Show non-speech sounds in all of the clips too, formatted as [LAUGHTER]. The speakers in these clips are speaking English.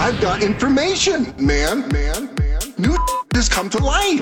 I've got information, man, man, man. New [LAUGHS] has come to light.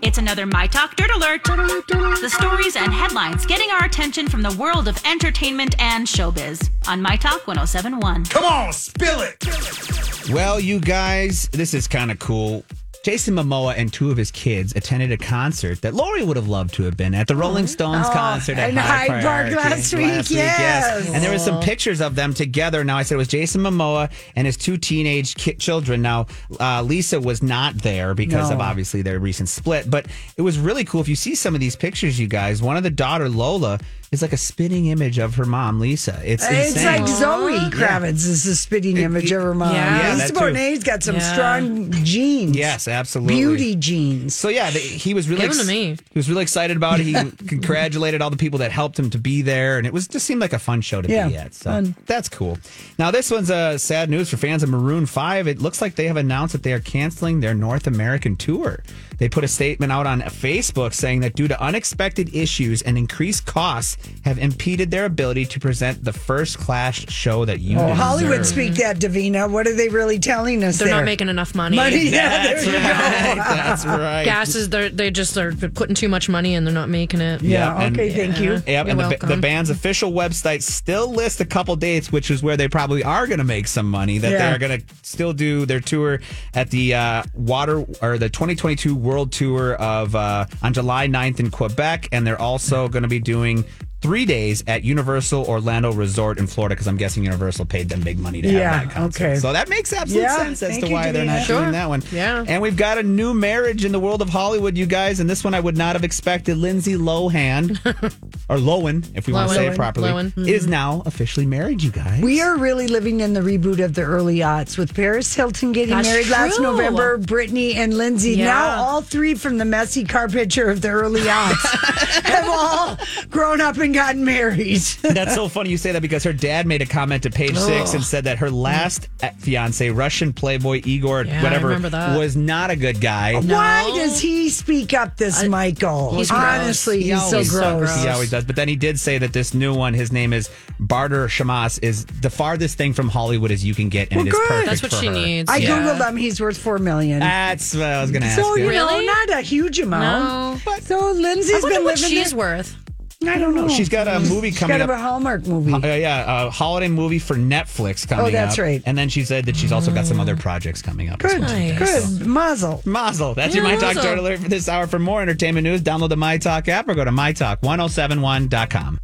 It's another My Talk Dirt Alert. The stories and headlines getting our attention from the world of entertainment and showbiz on My Talk 1071. Come on, spill it. Well, you guys, this is kind of cool. Jason Momoa and two of his kids attended a concert that Lori would have loved to have been at the Rolling Stones Oh, concert at in Hyde Park last week, yes. And there was some pictures of them together. Now I said it was Jason Momoa and his two teenage ki- children. Now uh, Lisa was not there because of obviously their recent split, but it was really cool. If you see some of these pictures, you guys, one of the daughter Lola is like a spinning image of her mom, Lisa. It's It's insane. like Zoe Kravitz is a spitting image of her mom. Yeah. Yeah, Lisa that too. Bonet's got some Yeah. strong genes. Yes, absolutely. Beauty genes. So yeah, the, he was really Give 'em to me. he was really excited about it. He [LAUGHS] congratulated all the people that helped him to be there, and it was just seemed like a fun show to Yeah, be at. So fun. that's cool. Now this one's uh, sad news for fans of Maroon Five. It looks like they have announced that they are canceling their North American tour. They put a statement out on Facebook saying that due to unexpected issues and increased costs, have impeded their ability to present the first class show that you Oh, deserve. Hollywood speak that, Davina. What are they really telling us They're there? not making enough money. money. Yeah, there That's you right. go. [LAUGHS] That's right. Gas is they're they just are putting too much money and they're not making it. Yeah, Yep, and- okay, thank you. Yep, You're and the, welcome. the band's official website still lists a couple dates, which is where they probably are going to make some money. That Yeah. they're going to still do their tour at the uh, water or the 2022 World Tour of uh, on July 9th in Quebec, and they're also going to be doing. Three days at Universal Orlando Resort in Florida because I'm guessing Universal paid them big money to Yeah, have that concert. okay. So that makes absolute Yeah, sense as to why they're not Davina. doing that one. Yeah. And we've got a new marriage in the world of Hollywood, you guys. And this one I would not have expected. Lindsay Lohan, [LAUGHS] or Lowen, if we want to say it properly, Lohan. Mm-hmm. is now officially married, you guys. We are really living in the reboot of the early aughts with Paris Hilton getting That's married last. November, Britney and Lindsay. Yeah. Now all three from the messy car picture of the early aughts [LAUGHS] have all grown up and gotten married. [LAUGHS] That's so funny you say that because her dad made a comment to page six and said that her last fiance, Russian playboy Igor, Yeah, whatever, was not a good guy. Why does he speak up this Michael? he's gross. Honestly, He he's so always- gross. so gross. He always does. But then he did say that this new one, his name is Bader Shammas, is the farthest thing from Hollywood as you can get, and Well, it is good. perfect That's what for she her. needs. I yeah. googled him. He's worth four million. That's what I was going to ask so you. you know, not a huge amount. No. So I Lindsay's wonder been what living. she's it. worth. I don't know. She's got a movie She's coming got up. a Hallmark movie. Uh, yeah, a holiday movie for Netflix coming up. Oh, that's right. And then she said that she's also got some other projects coming up. as Good, well. Nice. good. Mazel. Mazel. That's your Yeah, My Talk mazel. Alert for this hour. For more entertainment news, download the My Talk app or go to MyTalk1071.com.